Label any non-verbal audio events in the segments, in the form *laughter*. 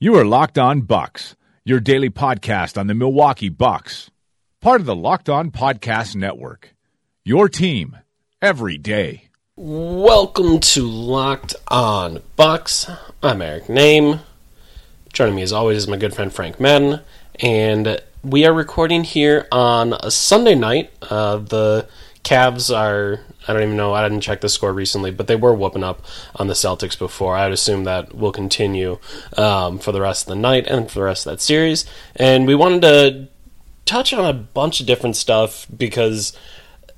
You are Locked On Bucks, your daily podcast on the Milwaukee Bucks, part of the Locked On Podcast Network. Your team every day. Welcome to Locked On Bucks. I'm Eric Nehm. Joining me as always is my good friend Frank Madden, and we are recording here on a Sunday night. Uh, the Cavs are. I don't even know. I didn't check the score recently, but they were whooping up on the Celtics before. I would assume that will continue um, for the rest of the night and for the rest of that series. And we wanted to touch on a bunch of different stuff because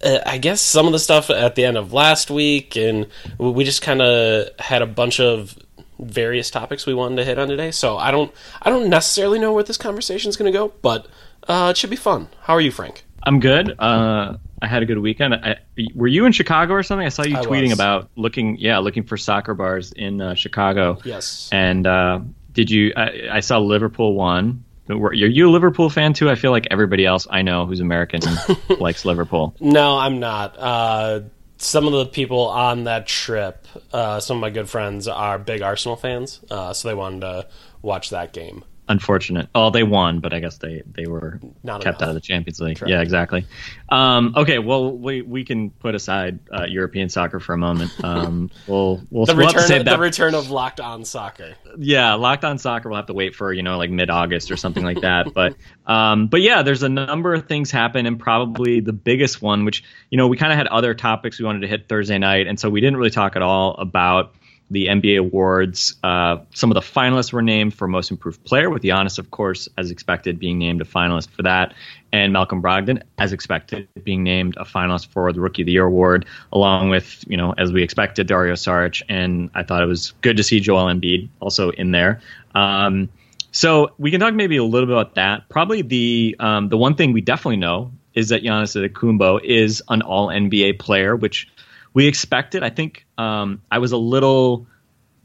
uh, I guess some of the stuff at the end of last week, and we just kind of had a bunch of various topics we wanted to hit on today. So I don't, I don't necessarily know where this conversation is going to go, but uh, it should be fun. How are you, Frank? I'm good. Uh, I had a good weekend. I, were you in Chicago or something? I saw you I tweeting was. about looking, yeah, looking for soccer bars in uh, Chicago. Yes. And uh, did you? I, I saw Liverpool won. Are you a Liverpool fan too? I feel like everybody else I know who's American *laughs* likes Liverpool. No, I'm not. Uh, some of the people on that trip, uh, some of my good friends are big Arsenal fans, uh, so they wanted to watch that game. Unfortunate. Oh, they won, but I guess they they were Not kept enough. out of the Champions League. Correct. Yeah, exactly. Um, okay, well we we can put aside uh, European soccer for a moment. Um, *laughs* we'll we'll, The we'll return, save the return of Locked On Soccer. yeah, locked on soccer. We'll have to wait for you know like mid August or something like that. *laughs* But um, but yeah, there's a number of things happen, and probably the biggest one, which you know we kind of had other topics we wanted to hit Thursday night, and so we didn't really talk at all about the NBA awards. Uh, some of the finalists were named for Most Improved Player, with Giannis, of course, as expected, being named a finalist for that, and Malcolm Brogdon, as expected, being named a finalist for the Rookie of the Year award, along with you know as we expected, Dario Saric, and I thought it was good to see Joel Embiid also in there. Um, so we can talk maybe a little bit about that. Probably the um, the one thing we definitely know is that Giannis Antetokounmpo is an All NBA player, which we expected. I think um, I was a little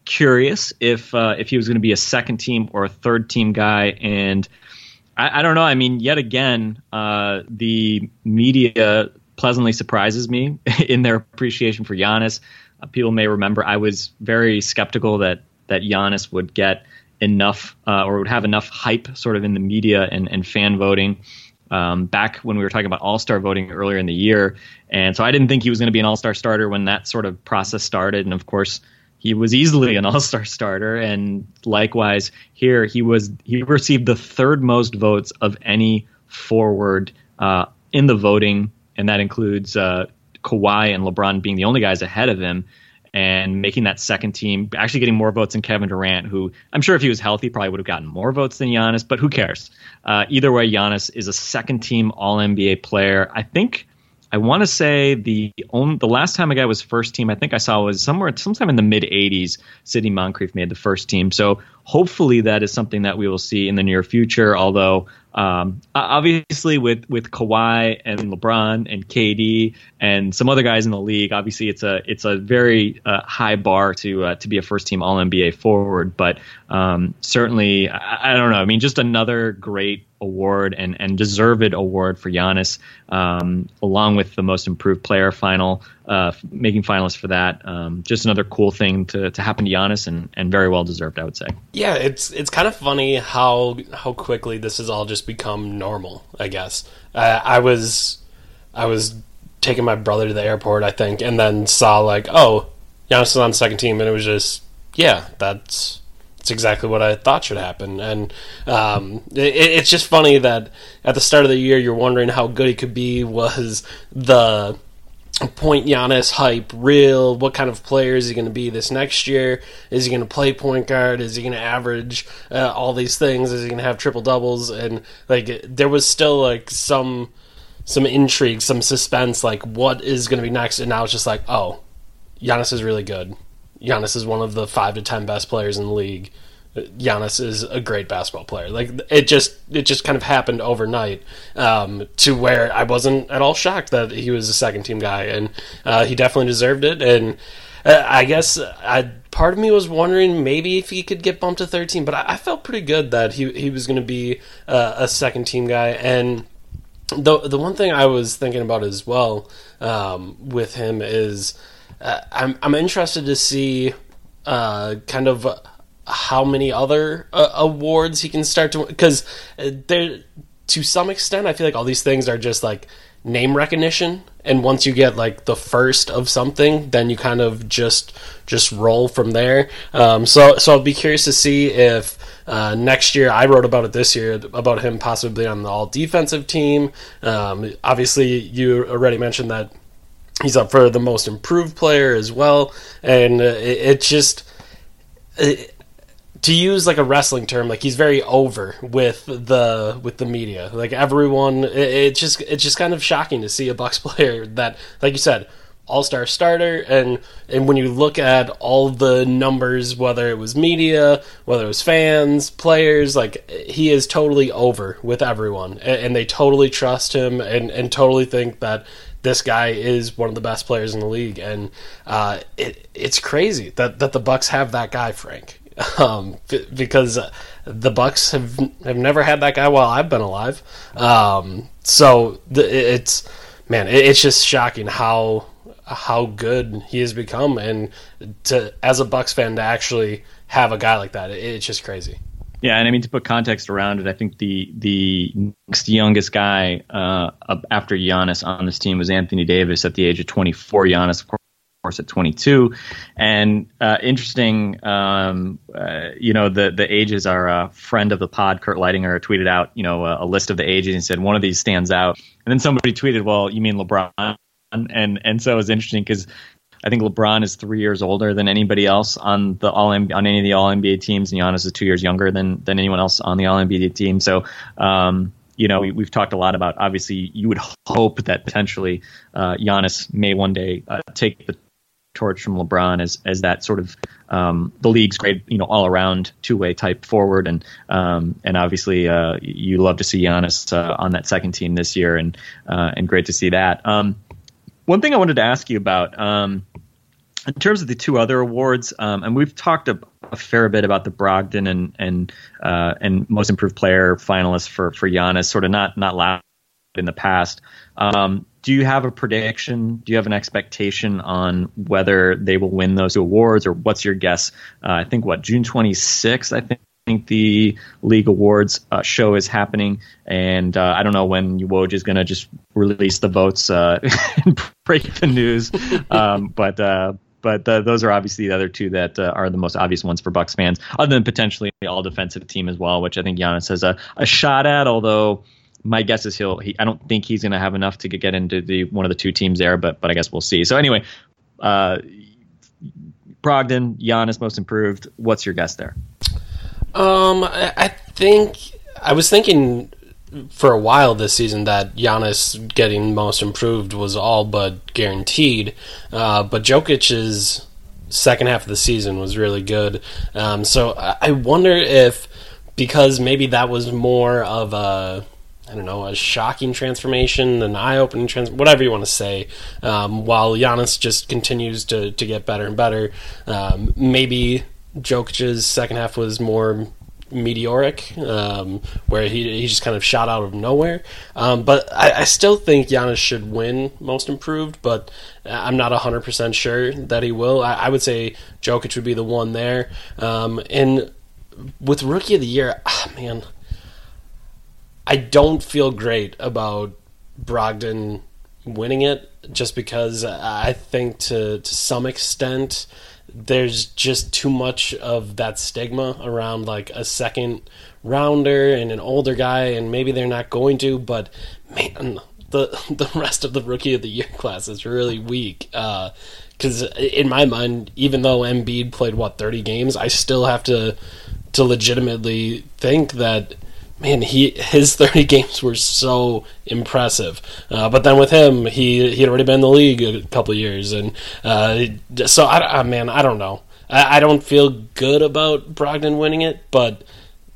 curious if uh, if he was going to be a second team or a third team guy, and I, I don't know. I mean, yet again, uh, the media pleasantly surprises me *laughs* in their appreciation for Giannis. Uh, people may remember I was very skeptical that that Giannis would get enough uh, or would have enough hype sort of in the media and, and fan voting um, back when we were talking about All Star voting earlier in the year. And so I didn't think he was going to be an All Star starter when that sort of process started. And of course, he was easily an *laughs* All Star starter. And likewise, here he was he received the third most votes of any forward uh, in the voting, and that includes uh, Kawhi and LeBron being the only guys ahead of him. And making that second team, actually getting more votes than Kevin Durant, who I'm sure if he was healthy probably would have gotten more votes than Giannis, but who cares? Uh, either way, Giannis is a second team All NBA player. I think I want to say the only, the last time a guy was first team, I think I saw was somewhere sometime in the mid '80s. Sidney Moncrief made the first team, so hopefully that is something that we will see in the near future. Although um, obviously with with Kawhi and LeBron and KD and some other guys in the league, obviously it's a it's a very uh, high bar to uh, to be a first team All NBA forward. But um, certainly, I, I don't know. I mean, just another great award and and deserved award for Giannis, um, along with the Most Improved Player final, uh, making finalists for that. Um, just another cool thing to, to happen to Giannis, and, and very well deserved, I would say. Yeah, it's it's kind of funny how how quickly this has all just become normal. I guess uh, I was I was taking my brother to the airport, I think, and then saw like, oh, Giannis is on the second team, and it was just yeah, that's it's exactly what I thought should happen. And um, it, it's just funny that at the start of the year, you're wondering how good he could be. Was the point Giannis hype real? What kind of player is he going to be this next year? Is he going to play point guard? Is he going to average uh, all these things? Is he going to have triple doubles? And like there was still like some some intrigue, some suspense, like what is going to be next? And now it's just like, oh, Giannis is really good. Giannis is one of the five to ten best players in the league. Giannis is a great basketball player. Like it just it just kind of happened overnight um, to where I wasn't at all shocked that he was a second team guy, and uh, he definitely deserved it. And uh, I guess I part of me was wondering maybe if he could get bumped to third team, but I, I felt pretty good that he he was going to be uh, a second team guy. And the the one thing I was thinking about as well um, with him is uh, I'm I'm interested to see uh, kind of how many other uh, awards he can start to because uh, there to some extent I feel like all these things are just like name recognition. And once you get like the first of something then you kind of just just roll from there. Um, so so I'll be curious to see if uh, next year I wrote about it this year about him possibly on the all defensive team. Um, obviously you already mentioned that he's up for the most improved player as well. And uh, it, it just it, to use like a wrestling term, like he's very over with the with the media. Like everyone, it, just it's just kind of shocking to see a Bucks *laughs* player that, like you said, all star starter, and and when you look at all the numbers, whether it was media, whether it was fans, players, like he is totally over with everyone, and, and they totally trust him, and and totally think that this guy is one of the best players in the league, and uh, it, it's crazy that, that the Bucks have that guy, Frank *laughs* um, because the Bucks have have never had that guy while I've been alive. Um, so the, it's man, it's just shocking how how good he has become, and to as a Bucks fan to actually have a guy like that, it's just crazy. Yeah, and I mean to put context around it, I think the the next youngest guy uh, after Giannis on this team was Anthony Davis at the age of 24. Giannis, of course course at 22 and uh, interesting um, uh, you know the the ages a friend of the pod kurt leitinger tweeted out you know a, a, list of the ages and said one of these stands out and then somebody tweeted well you mean lebron and and so it was interesting because I think LeBron is three years older than anybody else on the all on any of the All NBA teams, and Giannis is two years younger than than anyone else on the All NBA team. So um, you know, we, have talked a lot about. Obviously, you would hope that potentially uh, Giannis may one day uh, take the torch from LeBron as as that sort of um, the league's great, you know, all around two way type forward, and um, and obviously uh, you love to see Giannis uh, on that second team this year, and uh, and great to see that. Um, one thing I wanted to ask you about. Um, in terms of the two other awards, um, and we've talked a, a, fair bit about the Brogdon and and uh, and most improved player finalists for for Giannis, sort of not not loud in the past. Um, do you have a prediction? Do you have an expectation on whether they will win those awards, or what's your guess? Uh, I think what June 26th. I think. think the league awards uh, show is happening, and uh, I don't know when Woj is going to just release the votes uh, *laughs* and break the news. Um, but uh, but those are obviously the other two that uh, are the most obvious ones for Bucks fans, other than potentially the all defensive team as well, which I think Giannis has a, a shot at. Although my guess is he'll. He, I don't think he's going to have enough to get into the one of the two teams there, but but I guess we'll see. So anyway, uh, Brogdon, Giannis, most improved. What's your guess there? Um, I, think I was thinking for a while this season that Giannis getting most improved was all but guaranteed. Uh, but Jokic's second half of the season was really good. Um, so I wonder if because maybe that was more of a I don't know, a shocking transformation, an eye-opening trans, whatever you want to say. Um, while Giannis just continues to to get better and better, um, maybe Jokic's second half was more meteoric, um, where he he just kind of shot out of nowhere. Um, but I, I, still think Giannis should win Most Improved, but I'm not hundred percent sure that he will. I, I, would say Jokic would be the one there, um, and with Rookie of the Year, ah, man. I don't feel great about Brogdon winning it just because I think to to some extent there's just too much of that stigma around like a second rounder and an older guy and maybe they're not going to but man the *laughs* the rest of the rookie of the year *laughs* class is really weak. Uh, in my mind even though Embiid played what 30 games I still have to to legitimately think that man, he his *laughs* 30 games were so impressive. Uh, but then with him, he he had already been in the league a couple years, and uh, so I, man, I don't know. I, I don't feel good about Brogdon winning it, but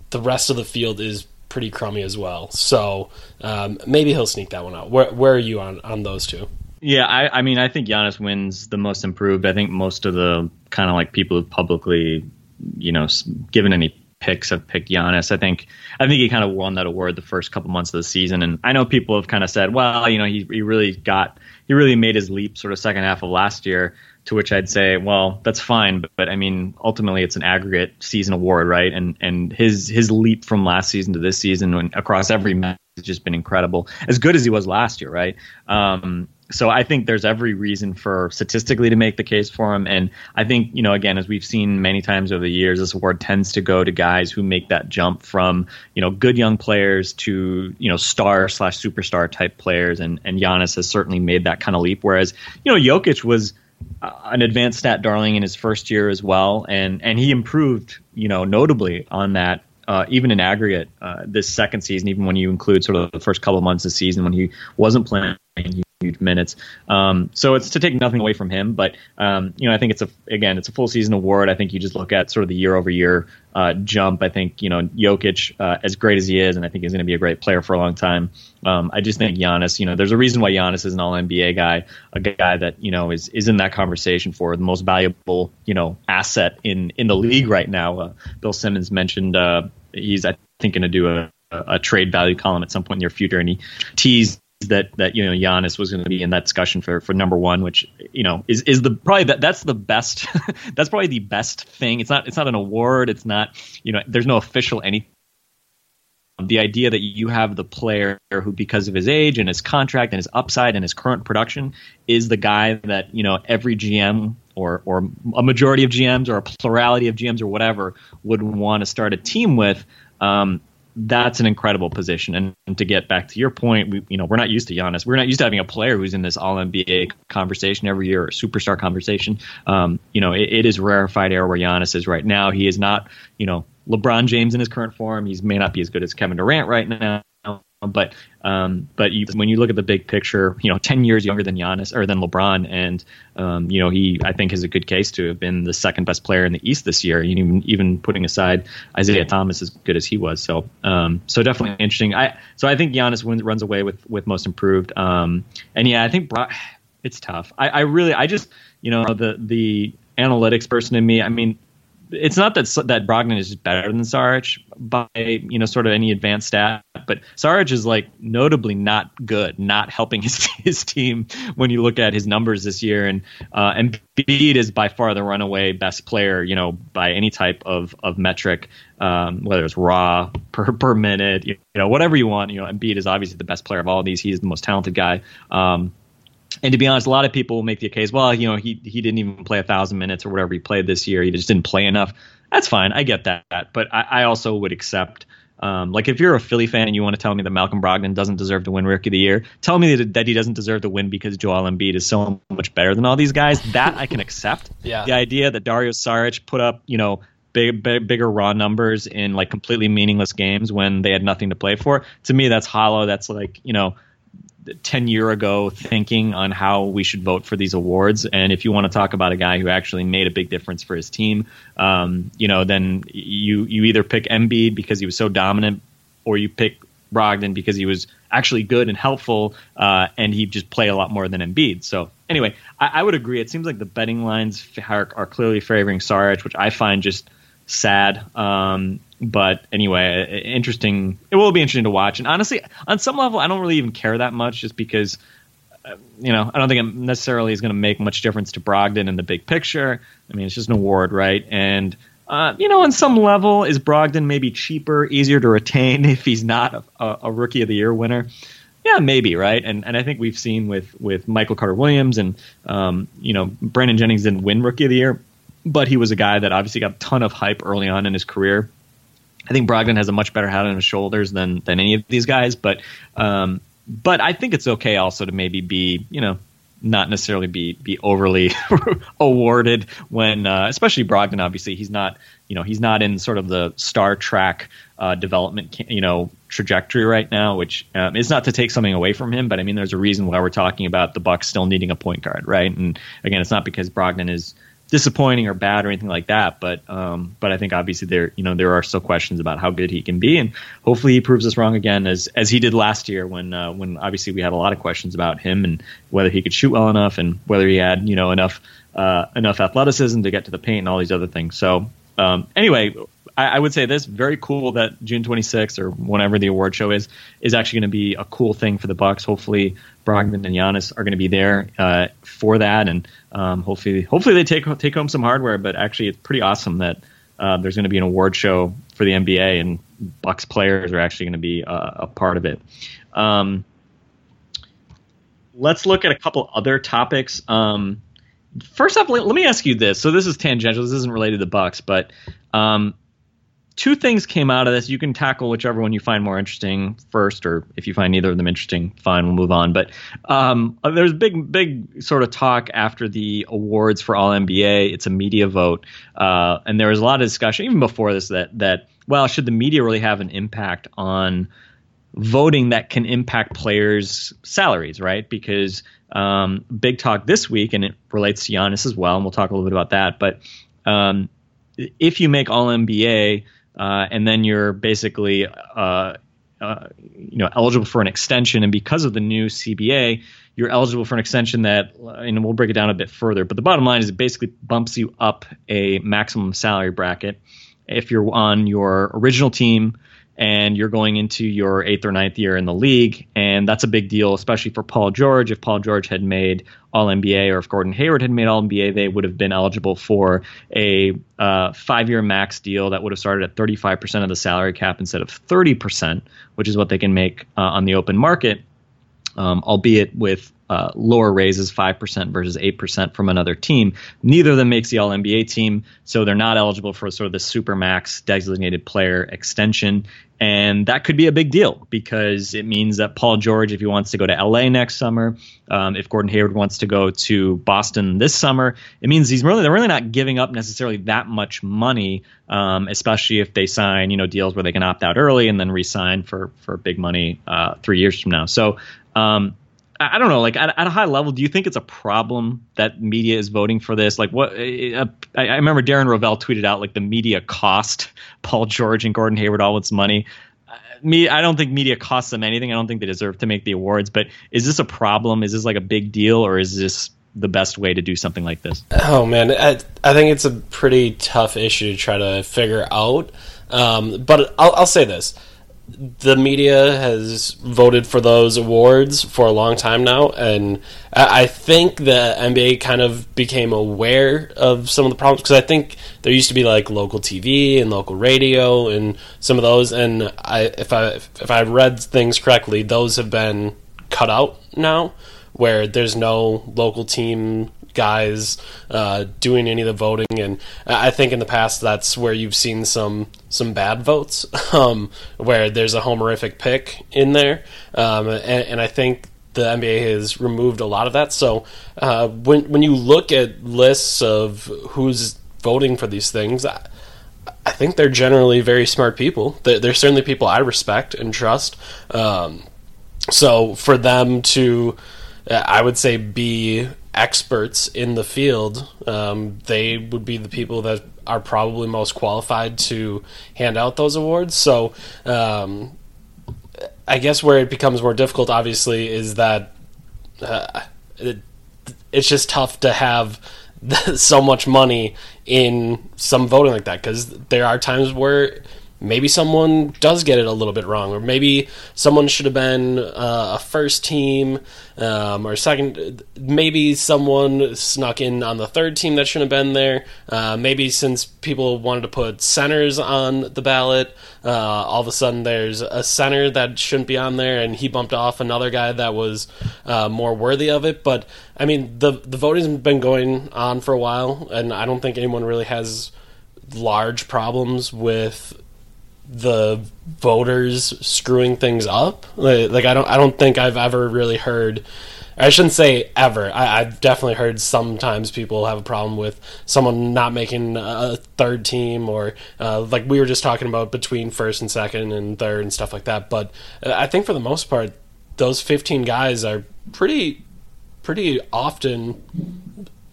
the rest of the field is pretty crummy as well. So um, maybe he'll sneak that one out. Where, where are you on, on those two? Yeah, I, I mean, I think Giannis wins the most improved. I think most of the kind of like people who publicly, you know, given any picks have picked Giannis. I think I think he kind of won that award the first couple months of the season, and I know people have kind of said, well, you know, he he really got he really made his leap sort of second half of last year. To which I'd say, well, that's fine, but, but I mean, ultimately, it's an aggregate season award, right? And and his his leap from last season to this season across every match has just been incredible. As good as he was last year, right? Um, so I think there's every reason for statistically to make the case for him. And I think, you know, again, as we've seen many times over the years, this award tends to go to guys who make that jump from, you know, good young players to, you know, star slash superstar type players. And, and Giannis has certainly made that kind of leap. Whereas, you know, Jokic was uh, an advanced stat darling in his first year as well. And, and he improved, you know, notably on that uh, even in aggregate uh, this second season, even when you include sort of the first couple months of season when he wasn't playing huge minutes. Um, so it's to take nothing away from him, but um, you know I think it's a again it's a full season award. I think you just look at sort of the year over year jump. I think you know Jokic, uh, as great as he is, and I think he's going to be a great player for a long time. Um, I just think Giannis. You know, there's a reason why Giannis is an All NBA guy, a guy that you know is is in that conversation for the most valuable you know asset in in the league right now. Uh, Bill Simmons mentioned uh, he's I think going to do a a trade value column at some point in near future, and he teased that that you know Giannis was going to be in that discussion for for number one, which you know is is the probably that that's the best *laughs* that's probably the best thing. It's not it's not an award. It's not you know there's no official anything. The idea that you have the player who, because of his age and his contract and his upside and his current production, is the guy that you know every GM or or a majority of GMs or a plurality of GMs or whatever would want to start a team with. Um, that's an incredible position. And, and, to get back to your point, we, you know, we're not used to Giannis. We're not used to having a player who's in this All NBA conversation every year, or superstar conversation. Um, you know, it, it is rarefied air where Giannis is right now. He is not, you know, LeBron James in his current form. He may not be as good as Kevin Durant right now. But um, but you, when you look at the big picture, you know, ten years younger than Giannis or than LeBron, and um, you know he I think has a good case to have been the second best player in the East this year. Even even putting aside Isaiah Thomas as good as he was, so um, so definitely interesting. I so I think Giannis wins, runs away with with most improved. Um, and yeah, I think *sighs* it's tough. I, I really I just you know the the analytics person in me. I mean, it's not that that Brogdon is better than Saric by you know sort of any advanced stat, but Saric is like notably not good, not helping *laughs* his his team when you look at his numbers this year. And uh, Embiid is by far the runaway best player, you know, by any type of of metric, um, whether it's raw per per minute, you know, whatever you want. You know, Embiid is obviously the best player of all of these. He's the most talented guy. Um, and to be honest, a lot of people will make the case, well, you know, he he didn't even play a thousand minutes or whatever he played this year. He just didn't play enough. That's fine. I get that. But I, I also would accept, um, like, if you're a Philly fan and you want to tell me that Malcolm Brogdon doesn't deserve to win Rookie of the Year, tell me that, that he doesn't deserve to win because Joel Embiid is so much better than all these guys. That I can accept. *laughs* yeah. The idea that Dario Saric put up, you know, big, big, bigger raw numbers in like completely meaningless games when they had nothing to play for. To me, that's hollow. That's like, you know 10 year ago thinking on how we should vote for these awards. And if you want to talk about a guy who actually made a big difference for his team, um, you know, then you, you either pick Embiid because he was so dominant or you pick Brogdon because he was actually good and helpful uh, and he just play a lot more than Embiid. So anyway, I, I would agree. It seems like the betting lines are, are clearly favoring Saric, which I find just sad. Um, but anyway, interesting. It will be interesting to watch. And honestly, on some level, I don't really even care that much, just because uh, you know I don't think it necessarily is going to make much difference to Brogdon in the big picture. I mean, it's just an award, right? And uh, you know, on some level, is Brogdon maybe cheaper, easier to retain *laughs* if he's not a, a rookie of the year winner? Yeah, maybe, right? And and I think we've seen with with Michael Carter Williams and um, you know Brandon Jennings didn't win rookie of the year, but he was a guy that obviously got a ton of hype early on in his career I think Brogdon has a much better head on his shoulders than than any of these guys, but um, but I think it's okay also to maybe be you know not necessarily be be overly *laughs* awarded when uh, especially Brogdon obviously he's not you know he's not in sort of the Star Trek uh, development you know trajectory right now, which um, is not to take something away from him, but I mean there's a reason why we're talking about the Bucks still needing a point guard, right? And again, it's not because Brogdon is disappointing or bad or anything like that. But um, but I think obviously there you know there are still questions about how good he can be, and hopefully he proves us wrong again as as he did last year when uh, when obviously we had a lot of questions about him and whether he could shoot well enough and whether he had you know enough uh, enough athleticism to get to the paint and all these other things. So um, anyway, I, I, would say this very cool that June 26th or whenever the award show is is actually going to be a cool thing for the Bucks. Hopefully, Brogdon and Giannis are going to be there uh, for that, and um, hopefully, hopefully they take take home some hardware. But actually, it's pretty awesome that uh, there's going to be an award show for the NBA, and Bucks players are actually going to be uh, a part of it. Um, let's look at a couple other topics. Um, first off, let, let, me ask you this. So this is tangential. This isn't related to the Bucks, but um, two things came out of this. You can tackle whichever one you find more interesting first, or if you find neither of them interesting, fine, we'll move on. But um, there's big, big sort of talk after the awards for All NBA. It's a media vote, uh, and there was a lot of discussion even before this that that well, should the media really have an impact on voting that can impact players' salaries, right? Because um, big talk this week, and it relates to Giannis as well, and we'll talk a little bit about that. But um, if you make All NBA uh, and then you're basically uh, uh, you know eligible for an extension, and because of the new CBA, you're eligible for an extension that, and we'll break it down a bit further. But the bottom line is it basically bumps you up a maximum salary bracket if you're on your original team and you're going into your eighth or ninth year in the league. And that's a big deal, especially for Paul George. If Paul George had made All NBA or if Gordon Hayward had made All NBA, they would have been eligible for a uh, five year max deal that would have started at 35% of the salary cap instead of 30%, which is what they can make uh, on the open market, um, albeit with uh, lower raises, 5% versus 8% from another team. Neither of them makes the All NBA team, so they're not eligible for sort of the super max designated player extension. And that could be a big deal because it means that Paul George, if he wants to go to LA next summer, um, if Gordon Hayward wants to go to Boston this summer, it means he's really they're really not giving up necessarily that much money, um, especially if they sign you know deals where they can opt out early and then re-sign for for big money uh, three years from now. So um, I don't know, like at, at, a high level, do you think it's a problem that media is voting for this? Like, what? Uh, I, I, remember Darren Rovell tweeted out like the media cost *laughs* Paul George and Gordon Hayward all its money. Uh, me, I don't think media costs them anything. I don't think they deserve to make the awards. But is this a problem? Is this like a big deal, or is this the best way to do something like this? Oh man, I, I think it's a pretty tough issue to try to figure out. Um, but I'll, I'll say this the media has voted for those awards for a long time now, and I think the NBA kind of became aware of some of the problems because I think there used to be like local TV and local radio and some of those, and I if I if I read things correctly, those have been cut out now, where there's no local team guys uh, doing any of the voting, and I think in the past that's where you've seen some some bad votes, *laughs* um, where there's a homerific pick in there, um, and, and, I think the NBA has removed a lot of that. So uh, when when you look at lists of who's voting for these things. I, I think they're generally very smart people. They're, they're certainly people I respect and trust. Um, so for them to, I would say, be experts in the field, um, they would be the people that are probably most qualified to hand out those awards. So, um, I guess where it becomes more difficult, obviously, is that uh, it, it's just tough to have *laughs* so much money in some voting like that because there are times where maybe someone does get it a little bit wrong, or maybe someone should have been uh, a first team um, or second. Maybe someone snuck in on the third team that shouldn't have been there. Uh, maybe since people wanted to put centers on the ballot, uh, all of a sudden there's a center that shouldn't be on there, and he bumped off another guy that was uh, more worthy of it. But I mean, the the voting's been going on for a while, and I don't think anyone really has large problems with the voters screwing things up. Like, like, I don't I don't think I've ever really heard. I shouldn't say ever. I, have definitely heard sometimes people have a problem with someone not making a third team or uh, like we were just talking about between first and second and third and stuff like that. But I think for the most part, those 15 guys are pretty pretty often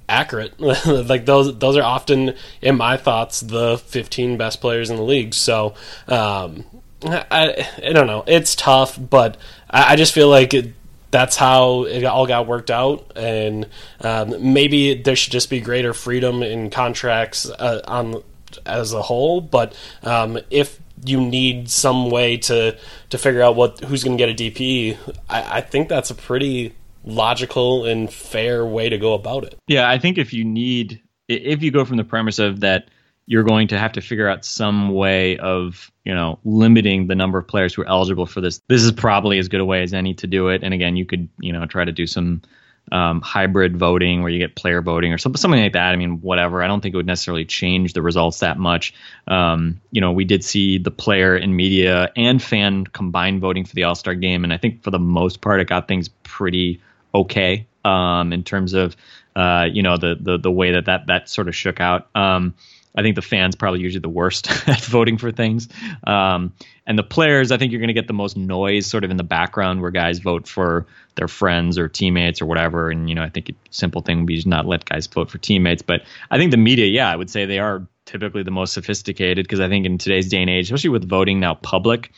accurate. *laughs* like those those are often, in my thoughts, the 15 best players in the league. So um, I I don't know. It's tough, but I, I just feel like. It, that's how it all got worked out, and um, maybe there should just be greater freedom in contracts uh, on as a whole. But um, if you need some way to to figure out what who's going to get a DP, I, I think that's a pretty logical and fair way to go about it. Yeah, I think if you need, if you go from the premise of that you're going to have to figure out some way of you know limiting the number of players who are eligible for this this is probably as good a way as any to do it. And again you could you know try to do some um, hybrid voting where you get player voting or something something like that. I mean whatever. I don't think it would necessarily change the results that much. Um, you know we did see the player and media and fan combined voting for the all-star game. And i think for the most part it got things pretty okay um, in terms of uh, you know the, the the way that that that sort of shook out um, I think the fans probably usually the worst *laughs* at voting for things. Um, and the players, I think you're going to get the most noise sort of in the background where guys vote for their friends or teammates or whatever. And, you know, I think a simple thing would be just not let guys vote for teammates. But I think the media, yeah, I would say they are typically the most sophisticated because I think in today's day and age, especially with voting now public,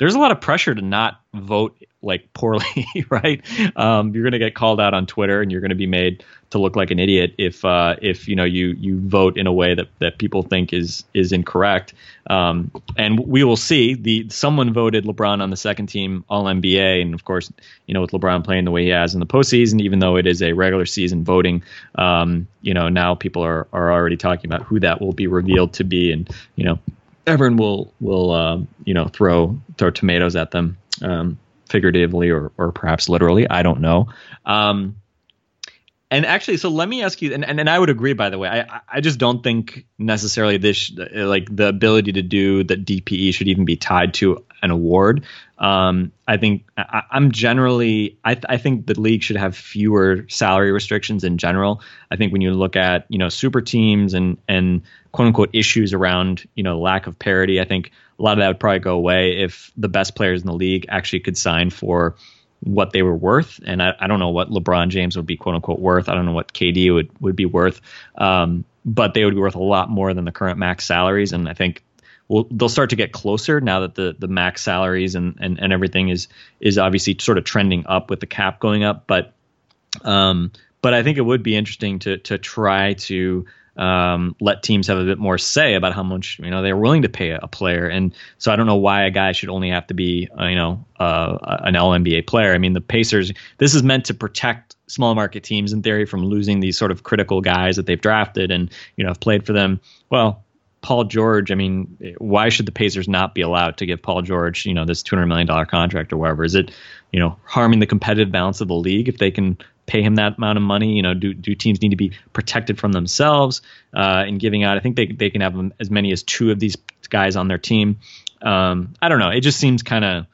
there's a lot of pressure to not vote like poorly, *laughs* right? Um, you're going to get called out on Twitter, and you're going to be made to look like an idiot if uh, if you know you you vote in a way that, that people think is is incorrect. Um, and we will see. The someone voted LeBron on the second team All NBA, and of course, you know with LeBron playing the way he has in the postseason, even though it is a regular season voting, um, you know now people are are already talking about who that will be revealed to be, and you know everyone will will uh, you know throw throw tomatoes at them, um, figuratively or or perhaps literally. I don't know. Um, and actually, so let me ask you, and, and, and I would agree. By the way, I I just don't think necessarily this like the ability to do the DPE should even be tied to an award. Um, I think I, am generally I, I think the league should have fewer salary restrictions in general. I think when you look at you know super teams and and quote unquote issues around you know lack of parity, I think a lot of that would probably go away if the best players in the league actually could sign for what they were worth. And I, I don't know what LeBron James would be quote unquote worth. I don't know what KD would, would be worth. Um, but they would be worth a lot more than the current max salaries. And I think we'll, they'll start to get closer now that the, the max salaries and, and, and everything is, is obviously sort of trending up with the cap going up. But, um, but I think it would be interesting to, to try to, um, let teams have a bit more say about how much you know they're willing to pay a, player. And so I don't know why a guy should only have to be uh, you know uh, an All NBA player. I mean, the Pacers. This is meant to protect small market teams in theory from losing these sort of critical guys that they've drafted and you know have played for them. Well, Paul George, I mean, why should the Pacers not be allowed to give Paul George, you know, this two hundred million dollar contract or whatever? Is it, you know, harming the competitive balance of the league if they can pay him that amount of money? You know, do do teams need to be protected from themselves uh, in giving out? I think they they can have as many as two of these guys on their team. Um, I don't know. It just seems kind of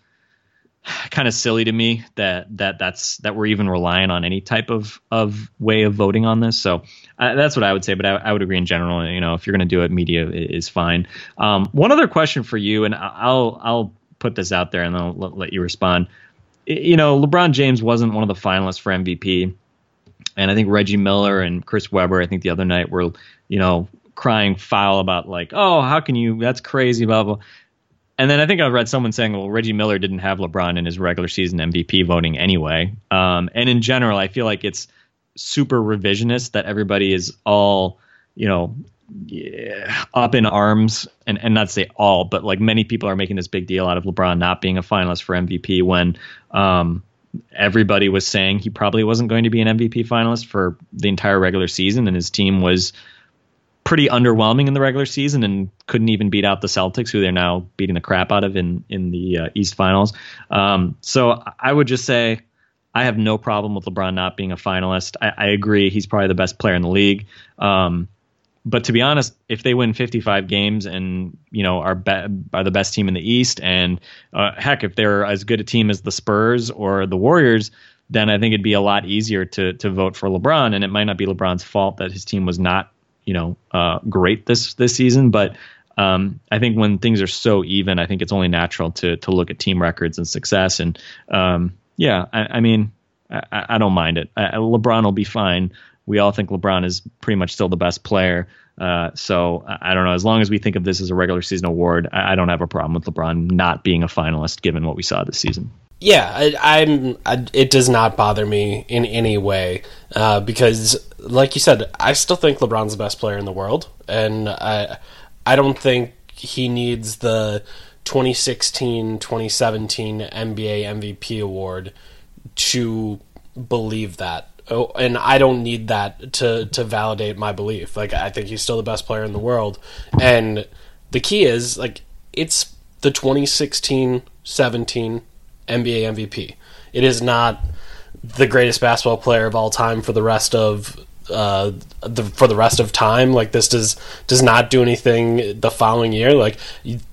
kind of silly to me that that that's that we're even relying on any type of of way of voting on this. So uh, that's what I would say. But I, I, would agree in general. You know, if you're going to do it, media is fine. Um, one other question for you, and I'll I'll put this out there and I'll let you respond. You know, LeBron James wasn't one of the finalists for MVP, and I think Reggie Miller and Chris Webber, I think the other night were you know crying foul about like, oh, how can you? That's crazy, blah blah. And then I think I read someone saying, well, Reggie Miller didn't have LeBron in his regular season MVP voting anyway. Um, and in general, I feel like it's super revisionist that everybody is all, you know, yeah, up in arms, and, and not say all, but like many people are making this big deal out of LeBron not being a finalist for MVP when um, everybody was saying he probably wasn't going to be an MVP finalist for the entire regular season, and his team was pretty underwhelming in the regular season and couldn't even beat out the Celtics, who they're now beating the crap out of in in the uh, East Finals. Um, so I would just say I have no problem with LeBron not being a finalist. I, I agree he's probably the best player in the league. Um, but to be honest, if they win 55 games and you know are be- are the best team in the East, and uh, heck, if they're as good a team as the Spurs or the Warriors, then I think it'd be a lot easier to to vote for LeBron. And it might not be LeBron's fault that his team was not you know uh, great this this season, but um, I think when things are so even, I think it's only natural to to look at team records and success. And um, yeah, I, I mean, I, I, don't mind it. I, LeBron will be fine. we all think LeBron is pretty much still the best player. Uh, so I don't know. As long as we think of this as a regular season award, I, I don't have a problem with LeBron not being a finalist, given what we saw this season. Yeah, I, am it does not bother me in any way uh, because, like you said, I still think LeBron's the best player in the world, and I I don't think he needs the 2016 2017 NBA MVP award to believe that. Oh, and I don't need that to to validate my belief. Like I think he's still the best player in the world, and the key is like it's the 2016 17 NBA MVP. It is not the greatest basketball player of all time for the rest of uh, the, for the rest of time. Like this does does not do anything the following year. Like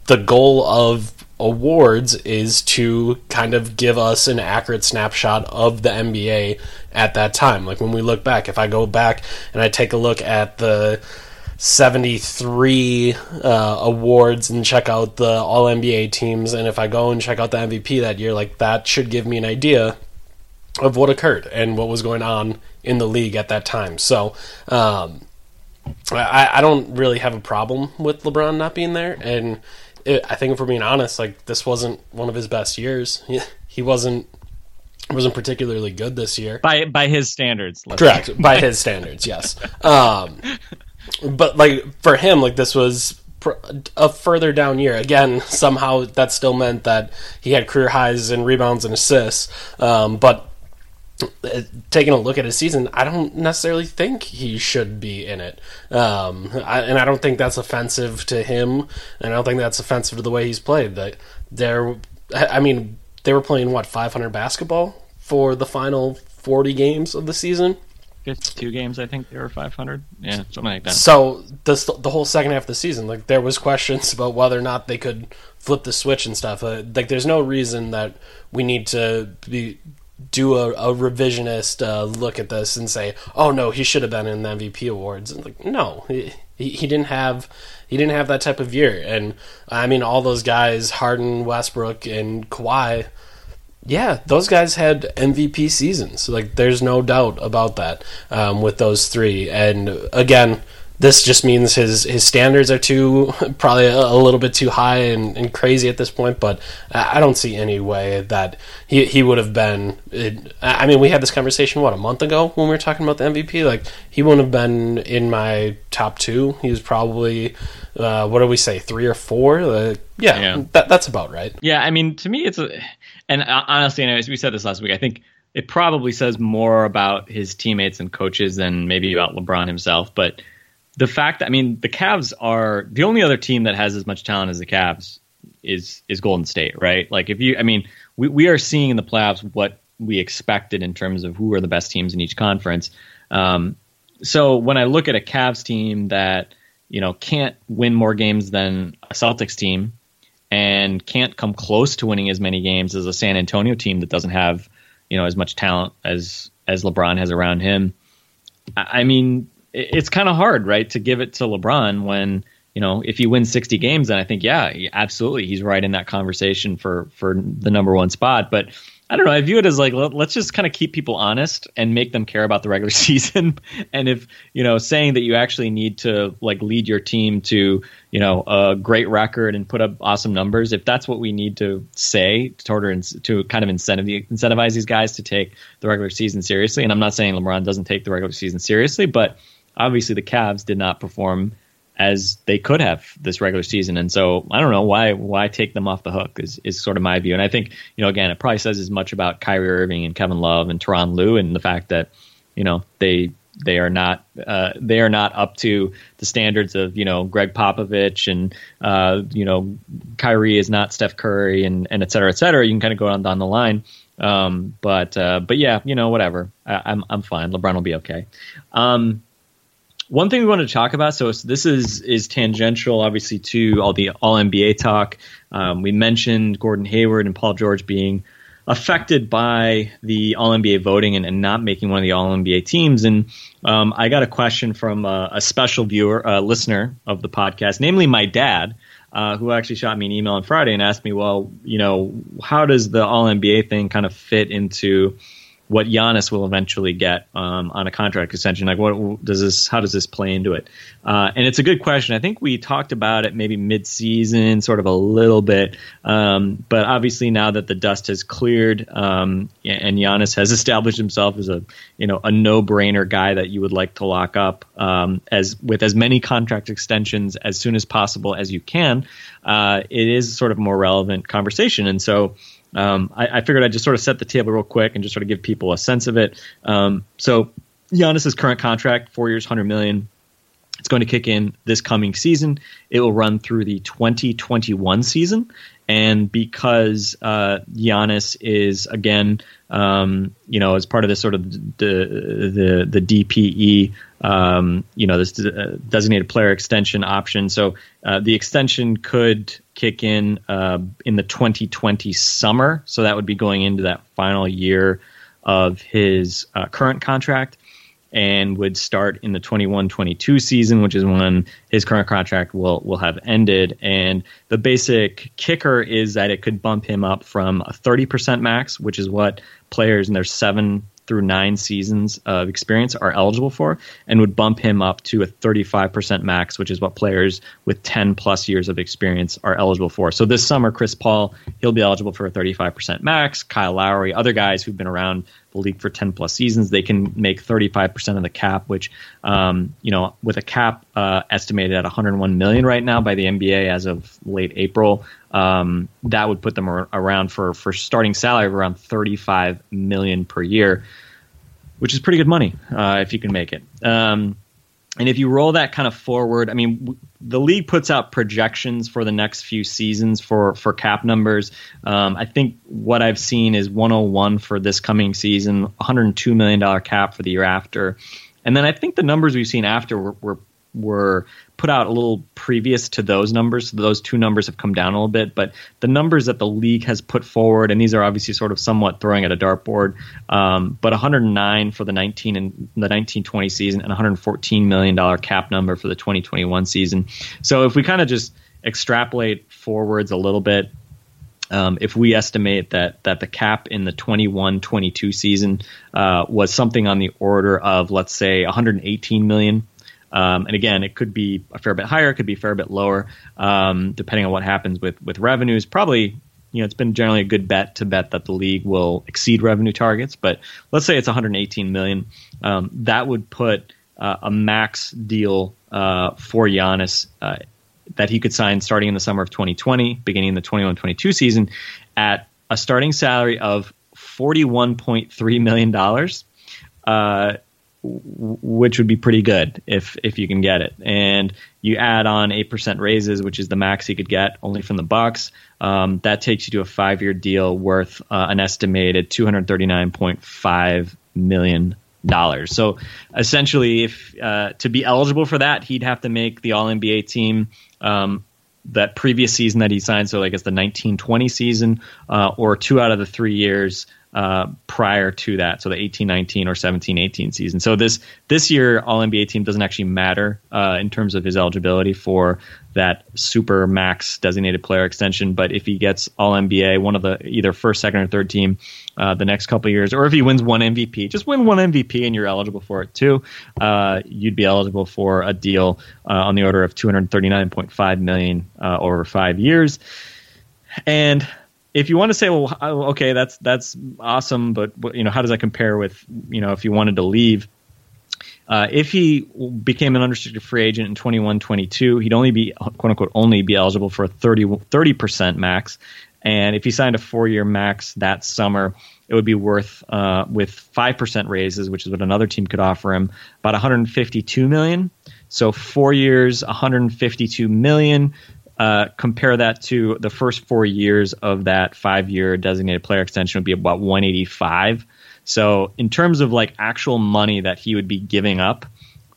the goal of awards is to kind of give us an accurate snapshot of the NBA at that time. Like when we look back, if I go back and I take a look at the 73 uh, awards and check out the all NBA teams, and if I go and check out the MVP that year, like that should give me an idea of what occurred and what was going on in the league at that time. So, um, I, I don't really have a problem with LeBron not being there, and it, I think if we're being honest, like this wasn't one of his best years. He, he wasn't wasn't particularly good this year by by his standards. Correct, by his standards, yes. *laughs* Um, but like for him, like this was a further down year. Again, somehow that still meant that he had career highs in rebounds and assists. Um, but uh, taking a look at his season, I don't necessarily think he should be in it. Um, I, and I don't think that's offensive to him, and I don't think that's offensive to the way he's played. That there, I mean, they were playing what 500 basketball for the final 40 games of the season. Two games, I think they were 500. Yeah, something like that. So the the whole second half of the season, like there was questions about whether or not they could flip the switch and stuff. Uh, like there's no reason that we need to be do a, a revisionist uh, look at this and say, "Oh no, he should have been in the MVP awards." And like, no, he, he didn't have he didn't have that type of year. And I mean, all those guys, Harden, Westbrook, and Kawhi, yeah, those guys had MVP seasons. Like, there's no doubt about that um, with those three. And again, this just means his his standards are too *laughs* probably a, little bit too high and, and, crazy at this point. But I don't see any way that he he would have been. It, I mean, we had this conversation what a month ago when we were talking about the MVP. Like he wouldn't have been in my top two. He was probably uh, what do we say three or four? Uh, yeah, yeah. That, that's about right. Yeah, I mean, to me, it's a and honestly, as we said this last week. I think it probably says more about his teammates and coaches than maybe about LeBron himself, but the fact that I mean the Cavs are the only other team that has as much talent as the Cavs is is Golden State, right? Like if you I mean we we are seeing in the playoffs what we expected in terms of who are the best teams in each conference. Um, so when I look at a Cavs team that you know can't win more games than a Celtics team and can't come close to winning as many games as a San Antonio team that doesn't have you know as much talent as as LeBron has around him. I mean, it's kind of hard, right, to give it to LeBron when you know if he wins 60 games, then I think yeah, absolutely, he's right in that conversation for for the number one spot. But I don't know. I view it as like let, us just kind of keep people honest and make them care about the regular *laughs* season. and if you know, saying that you actually need to like lead your team to you know a great record and put up awesome numbers, if that's what we need to say to order to kind of incentive incentivize these guys to take the regular season seriously. And I'm not saying LeBron doesn't take the regular season seriously, but obviously the Cavs did not perform as they could have this regular season. And so I don't know why why take them off the hook is, is sort of my view. And I think, you know, again, it probably says as much about Kyrie Irving and Kevin Love and Tyronn Lue and the fact that, you know, they they are not uh, they are not up to the standards of you know Gregg Popovich and uh, you know Kyrie is not Steph Curry and and et cetera et cetera. You can kind of go on down the line. Um, but uh, but yeah, you know whatever. I, am I'm, I'm fine. LeBron will be okay. Um, one thing we want to talk about. So this is is tangential, obviously, to all the All NBA talk. Um, we mentioned Gordon Hayward and Paul George being affected by the All NBA voting and, and, not making one of the All NBA teams. And um, I got a question from a, a special viewer, a listener of the podcast, namely my dad. Uh, who actually shot me an email on Friday and asked me, well, you know, how does the All NBA thing kind of fit into what Giannis will eventually get um, on a contract extension. Like, what does this? How does this play into it? Uh, and it's a good question. I think we talked about it maybe mid-season, sort of a little bit. Um, but obviously, now that the dust has cleared um, and Giannis has *laughs* established himself as a you know a no-brainer guy that you would like to lock up um, as with as many contract extensions as soon as possible as you can, uh, it is sort of a more relevant conversation. And so. Um, I, I, figured I'd just sort of set the table real quick and just sort of give people a sense of it. Um, so Giannis's current contract, four years, hundred million. It's going to kick in this coming season. It will run through the 2021 season, and because uh, Giannis is again, um, you know, as part of this sort of the the, the DPE, um, you know, this uh, designated player extension option. So uh, the extension could kick in uh, in the 2020 summer. So that would be going into that final year of his uh, current contract and would start in the 21-22 season, which is when his current contract will will have ended. And the basic kicker is that it could bump him up from a 30% max, which is what players in their seven through nine seasons of experience are eligible for, and would bump him up to a 35% max, which is what players with 10 plus years of experience are eligible for. So this summer, Chris Paul, he'll be eligible for a 35% max. Kyle Lowry, other guys who've been around the league for 10 plus seasons, they can make 35% of the cap, which, um, you know, with a cap uh, estimated at 101 million right now by the NBA as of late April, um, that would put them around for for starting salary of around 35 million per year, which is pretty good money uh, if you can make it. Um, and if you roll that kind of forward, I mean, w- the league puts out projections for the next few seasons for for cap numbers. Um, I think what I've seen is 101 for this coming season, 102 million dollar cap for the year after, and then I think the numbers we've seen after were, were were put out a little previous to those numbers. So those two numbers have come down a little bit, but the numbers that the league has put forward, and these are obviously sort of somewhat throwing at a dartboard, um, but 109 for the 19 and the 1920 season, and 114 million dollar cap number for the 2021 season. So if we kind of just extrapolate forwards a little bit, um, if we estimate that that the cap in the 21-22 season uh, was something on the order of let's say 118 million um, and again, it could be a fair bit higher, it could be a fair bit lower, um, depending on what happens with with revenues. Probably, you know, it's been generally a good bet to bet that the league will exceed revenue targets. But let's say it's 118 million. Um, that would put uh, a max deal uh, for Giannis uh, that he could sign starting in the summer of 2020, beginning in the 21-22 season, at a starting salary of 41.3 million dollars. Uh, which would be pretty good if if you can get it. And you add on eight percent raises, which is the max he could get only from the Bucks. Um, that takes you to a five year deal worth uh, an estimated two hundred thirty nine point five million dollars. So essentially, if uh, to be eligible for that, he'd have to make the All NBA team. Um, that previous season that he signed, so I guess the 1920 season, uh, or two out of the three years uh, prior to that, so the 18-19 or 17-18 season. So this this year, All NBA team doesn't actually matter uh, in terms of his eligibility for that super max designated player extension. But if he gets All NBA, one of the either first, second, or third team uh, the next couple years, or if he wins one MVP, just win one MVP and you're eligible for it too. Uh, you'd be eligible for a deal uh, on the order of 239.5 million over five years. And if you want to say, well, okay, that's that's awesome, but you know, how does that compare with you know if you wanted to leave? Uh, if he became an unrestricted free agent in 21 22, he'd only be, quote unquote, only be eligible for a 30, percent max. And if he signed a four year max that summer, it would be worth, uh, with 5% raises, which is what another team could offer him, about 152 million. So four years, 152 million. Uh, compare that to the first four years of that five year designated player extension would be about 185. So in terms of like actual money that he would be giving up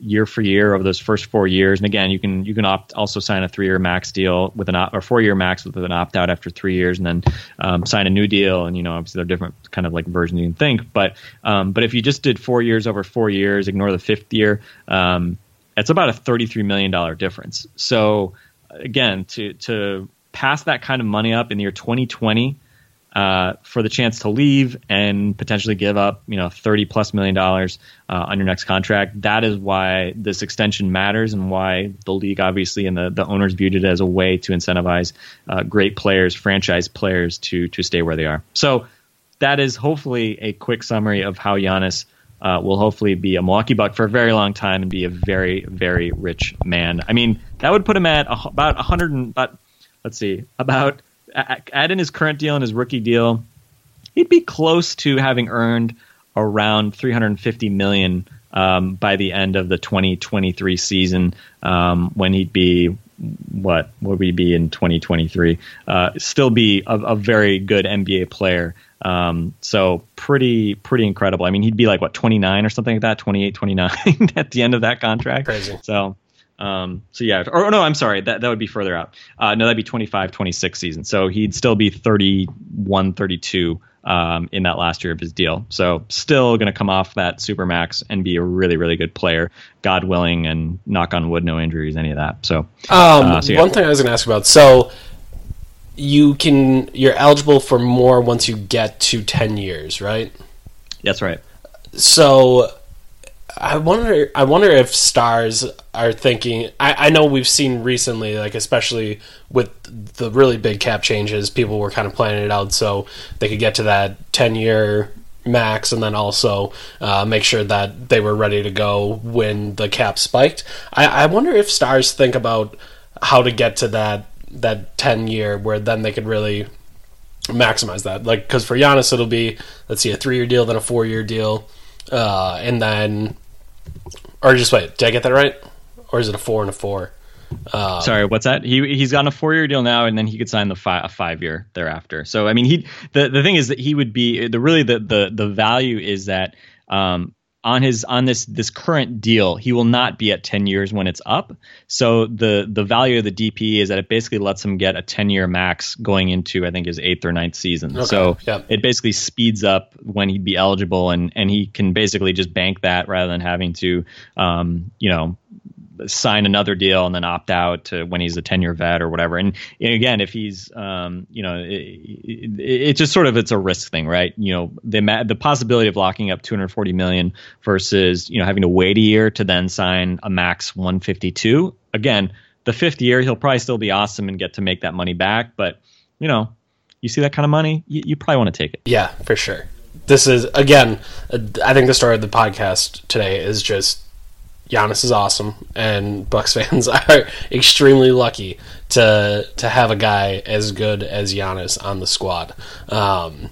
year for year over those first four years, and again, you can you can opt also sign a three year max deal with an or four year max with an opt out after three years, and then um, sign a new deal. And you know, obviously, they're different kind of like versions you can think. But um, but if you just did four years over four years, ignore the fifth year, um, it's about a thirty three million dollar difference. So again, to to pass that kind of money up in the year 2020 uh, for the chance to leave and potentially give up, you know, thirty plus million dollars uh, on your next contract. That is why this extension matters, and why the league obviously and the, the owners viewed it as a way to incentivize uh, great players, franchise players, to to stay where they are. So that is hopefully a quick summary of how Giannis. Uh, will hopefully be a Milwaukee Buck for a very long time and be a very, very rich man. I mean, that would put him at a, about 100 and about, let's see, about add in his current deal and his rookie deal, he'd be close to having earned around 350 million um, by the end of the 2023 season, um, when he'd be what would we be in 2023? Uh, still be a, a, very good NBA player. Um, so pretty pretty incredible. I mean, he'd be like what 29 or something like that, 28, 29 *laughs* at the end of that contract. Crazy. So um, so yeah, or no, I'm sorry, that that would be further out. Uh, no, that'd be 25, 26 season. So he'd still be 31, 32 um, in that last year of his deal. So still going to come off that super max and be a really, really good player, God willing, and knock on wood, no injuries, any of that. So, um, uh, so yeah. one thing I was going to ask about. So you can you're eligible for more once you get to 10 years, right? That's right. So I wonder. I wonder if stars are thinking. I, I know we've seen recently, like especially with the really big cap changes, people were kind of planning it out so they could get to that ten year max, and then also uh, make sure that they were ready to go when the cap spiked. I, I wonder if stars think about how to get to that that ten year where then they could really maximize that. Like because for Giannis, it'll be let's see a three year deal, then a four year deal. Uh, and then or just wait, did I get that right? Or is it a four and a four? Um, Sorry, what's that? He he's on a four year deal now, and then he could sign the fi- a five year thereafter. So I mean, he the the thing is that he would be the really the the the value is that um, on his on this this current deal, he will not be at 10 years when it's up. So the the value of the DP is that it basically lets him get a 10 year max going into I think his eighth or ninth season. Okay, so yep. it basically speeds up when he'd be eligible, and and he can basically just bank that rather than having to um, you know sign another deal and then opt out to when he's a 10 year vet or whatever. And, and again, if he's, um, you know, it, it, it, just sort of, it's a risk thing, right? You know, the, the possibility of locking up 240 million versus, you know, having to wait a year to then sign a max 152. Again, the fifth year, he'll probably still be awesome and get to make that money back. But, you know, you see that kind of money, you, you probably want to take it. Yeah, for sure. This is, again, I think the story of the podcast today is just Giannis is awesome, and Bucks *laughs* fans are extremely lucky to to have a guy as good as Giannis on the squad. Um,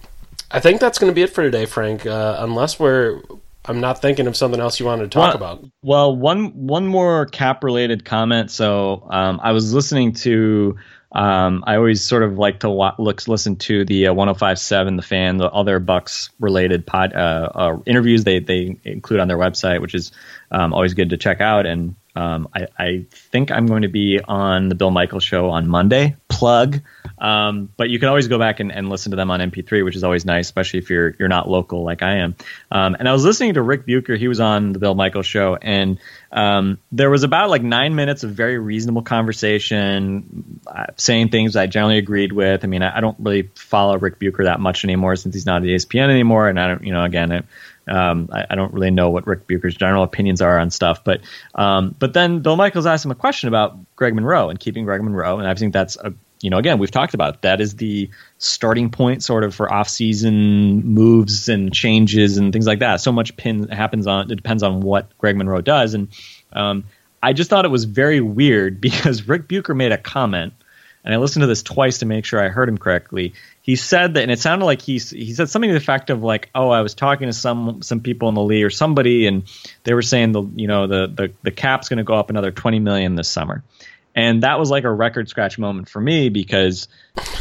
I think that's going to be it for today, Frank. Uh, unless we're, I'm not thinking of something else you wanted to talk well, about. Well, one one more cap related comment. So um, I was listening to um, I always sort of like to look listen to the uh, 105.7, the fan, the other Bucks related pod uh, uh, interviews they they include on their website, which is um, always good to check out. And um, I, I, think I'm going to be on the Bill Michael show on Monday. Plug, um, but you can always go back and, and, listen to them on MP3, which is always nice, especially if you're you're not local like I am. Um, and I was listening to Rick Bucher; he was on the Bill Michael show, and um, there was about like nine minutes of very reasonable conversation, uh, saying things I generally agreed with. I mean, I, I, don't really follow Rick Bucher that much anymore since he's not at ESPN anymore, and I don't, you know, again. Um, I, I, don't really know what Rick Bucher's general opinions are on stuff, but um, but then Bill Michaels asked him a question about Greg Monroe and keeping Greg Monroe, and I think that's a you know again we've talked about it. that is the starting point sort of for off-season moves and changes and things like that. So much pin happens on it depends on what Greg Monroe does, and um, I just thought it was very weird *laughs* because Rick Bucher made a comment, and I listened to this twice to make sure I heard him correctly he said that, and it sounded like he he said something to the effect of like, "Oh, I was talking to some some people in the league or somebody, and they were saying the you know the the the cap's going to go up another twenty million this summer." And that was like a record scratch moment for me because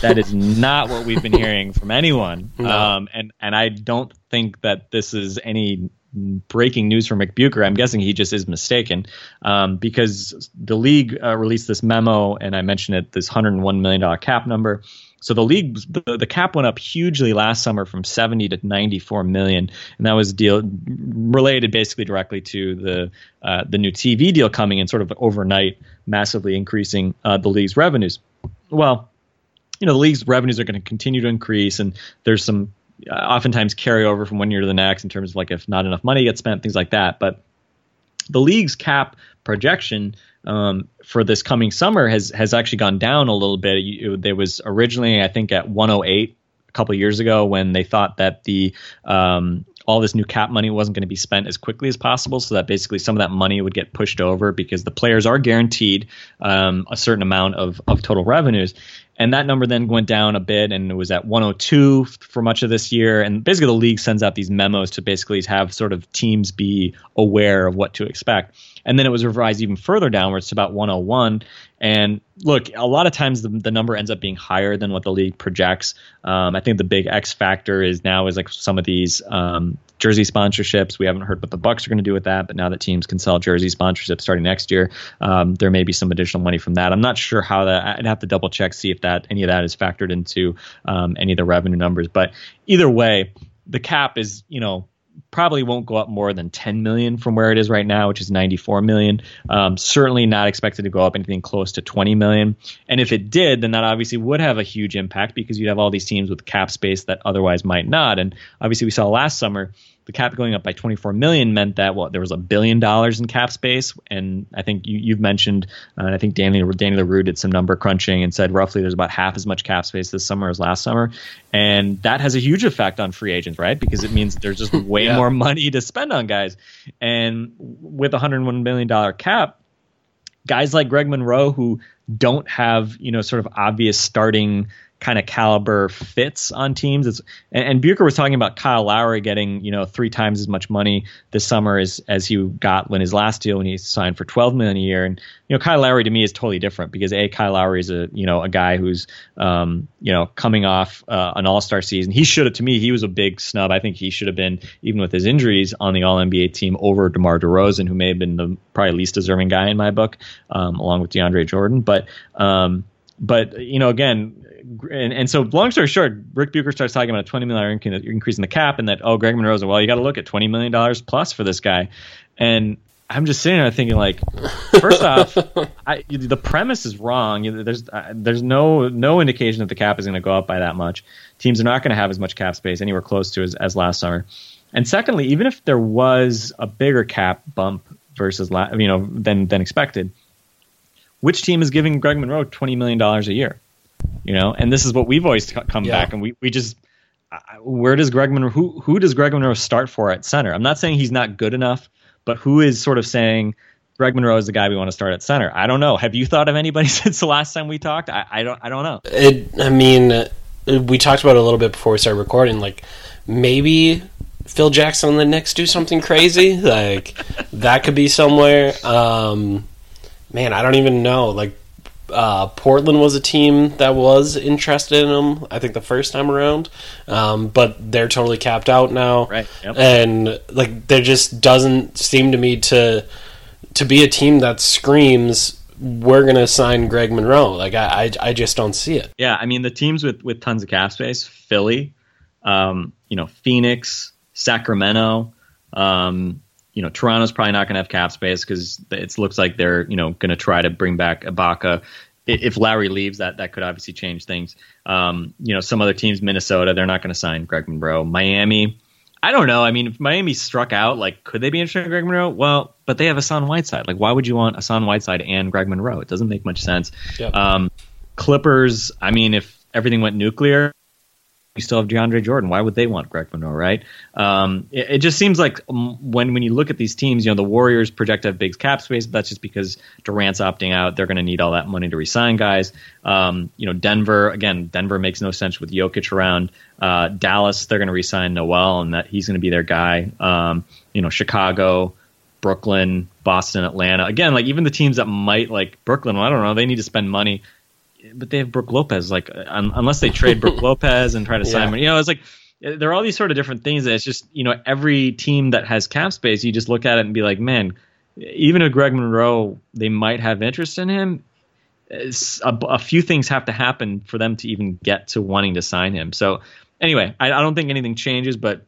that is not what we've been hearing from anyone. *laughs* No. Um, and and I don't think that this is any breaking news from Rick Bucher. I'm guessing he just is mistaken um, because the league uh, released this memo, and I mentioned it, this 101 million dollar cap number. So the league, the, the cap went up hugely last summer from 70 to 94 million, and that was deal related basically directly to the uh, the new TV deal coming in, sort of overnight, massively increasing uh, the league's revenues. Well, you know the league's revenues are going to continue to increase, and there's some uh, oftentimes carryover from one year to the next in terms of like if not enough money gets spent, things like that. But the league's cap projection um, for this coming summer has has actually gone down a little bit. It, there was originally, I think, at 108 a couple years ago when they thought that the um, all this new cap money wasn't going to be spent as quickly as possible, so that basically some of that money would get pushed over because the players are guaranteed um, a certain amount of, of total revenues. And that number then went down a bit and it was at 102 for much of this year. And basically, the league sends out these memos to basically have sort of teams be aware of what to expect. And then it was revised even further downwards to about 101. And look, a lot of times the, the number ends up being higher than what the league projects. Um, I think the big X factor is now is like some of these um, jersey sponsorships. We haven't heard what the Bucks are going to do with that, but now that teams can sell jersey sponsorships starting next year, um, there may be some additional money from that. I'm not sure how that. I'd have to double check see if that any of that is factored into um, any of the revenue numbers. But either way, the cap is you know probably won't go up more than 10 million from where it is right now, which is 94 million. Um, certainly not expected to go up anything close to 20 million. And if it did, then that obviously would have a huge impact because you'd have all these teams with cap space that otherwise might not. And obviously, we saw last summer the cap going up by 24 million meant that well there was a billion dollars in cap space? And i think you, you've mentioned uh, and i think danny danny leroux did some number crunching and said roughly there's about half as much cap space this summer as last summer. And that has a huge effect on free agents right? Because it means there's just *laughs* way yeah. more money to spend on guys. And with a 101 million dollar cap guys like greg monroe who don't have you know sort of obvious starting kind of caliber fits on teams. It's, and, and Bucher was talking about Kyle Lowry getting you know three times as much money this summer as as he got when his last deal when he signed for 12 million a year. And you know Kyle Lowry to me is totally different because a Kyle Lowry is a you know a guy who's um, you know coming off uh, an All Star season. He should have to me he was a big snub. I think he should have been even with his injuries on the All NBA team over DeMar DeRozan, who may have been the probably least deserving guy in my book, um, along with DeAndre Jordan. But um, but you know, again, and, and so long story short, Rick Bucher starts talking about a twenty million dollar increase in the cap, and that oh, Greg Monroe, well, you got to look at twenty million dollars plus for this guy, and I'm just sitting there thinking like, first off, *laughs* I, the premise is wrong. There's uh, there's no no indication that the cap is going to go up by that much. Teams are not going to have as much cap space anywhere close to as, as last summer. And secondly, even if there was a bigger cap bump versus la- you know than than expected, which team is giving Greg Monroe twenty million dollars a year? You know, and this is what we've always come yeah. back, and we we just where does Greg Monroe who who does Greg Monroe start for at center? I'm not saying he's not good enough, but who is sort of saying Greg Monroe is the guy we want to start at center? I don't know. Have you thought of anybody *laughs* since the last time we talked? I, I don't I don't know. It, I mean, we talked about it a little bit before we started recording. Like maybe Phil Jackson and the Knicks do something crazy. like that could be somewhere. Um, man, I don't even know. Like uh, Portland was a team that was interested in him. I think the first time around, um, but they're totally capped out now. Right. Yep. And like there just doesn't seem to me to to be a team that screams we're gonna sign Greg Monroe. Like I, I, I just don't see it. Yeah, I mean the teams with with tons of cap space, Philly, um, you know, Phoenix, Sacramento. Um, you know, Toronto's probably not going to have cap space because it looks like they're, you know, going to try to bring back Ibaka. If Lowry leaves, that that could obviously change things. Um, you know, some other teams, Minnesota, they're not going to sign Greg Monroe. Miami, I don't know. I mean, if Miami struck out, like, could they be interested in Greg Monroe? Well, but they have Hassan Whiteside. Like, why would you want Hassan Whiteside and Greg Monroe? It doesn't make much sense. Yep. Um, Clippers, I mean, if everything went nuclear, you still have DeAndre Jordan. Why would they want Greg Monroe, right? Um, it, it, just seems like um, when when you look at these teams, you know, the Warriors project to have big cap space, but that's just because Durant's opting out. They're going to need all that money to resign guys. Um, you know, Denver again, Denver makes no sense with Jokic around. Uh, Dallas, they're going to resign Noel, and that he's going to be their guy. Um, you know, Chicago. Brooklyn, Boston, Atlanta. Again, like even the teams that might like Brooklyn, well, I don't know, they need to spend money but they have Brook Lopez. Like un, unless they trade Brook *laughs* Lopez and try to sign, yeah. you know, it's like there are all these sort of different things. That it's just you know every team that has cap space, you just look at it and be like, man, even if Greg Monroe, they might have interest in him. A, a, few things have to happen for them to even get to wanting to sign him. So anyway, I, I don't think anything changes, but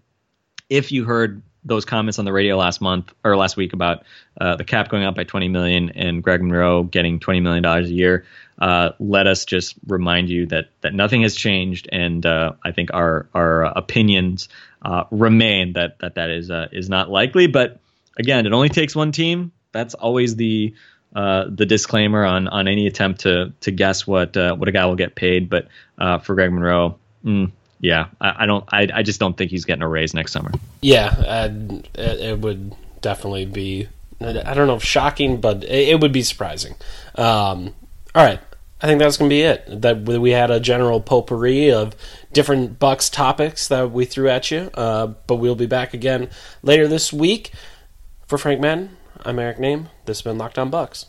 if you heard those comments on the radio last month or last week about uh, the cap going up by 20 million and Greg Monroe getting 20 million dollars a year, uh, let us just remind you that that nothing has changed, and uh, I think our our opinions uh, remain that that that is uh, is not likely. But again, it only takes one team. That's always the uh, the disclaimer on on any attempt to to guess what what a guy will get paid. But for Greg Monroe. Mm, yeah, I, I don't. I, I just don't think he's getting a raise next summer. Yeah, it, would definitely be. I don't know if shocking, but it, it would be surprising. Um, all right, I think that's going to be it. That we had a general potpourri of different Bucks topics that we threw at you. Uh, but we'll be back again later this week. For Frank Madden, I'm Eric Nehm. This has been Locked On Bucks.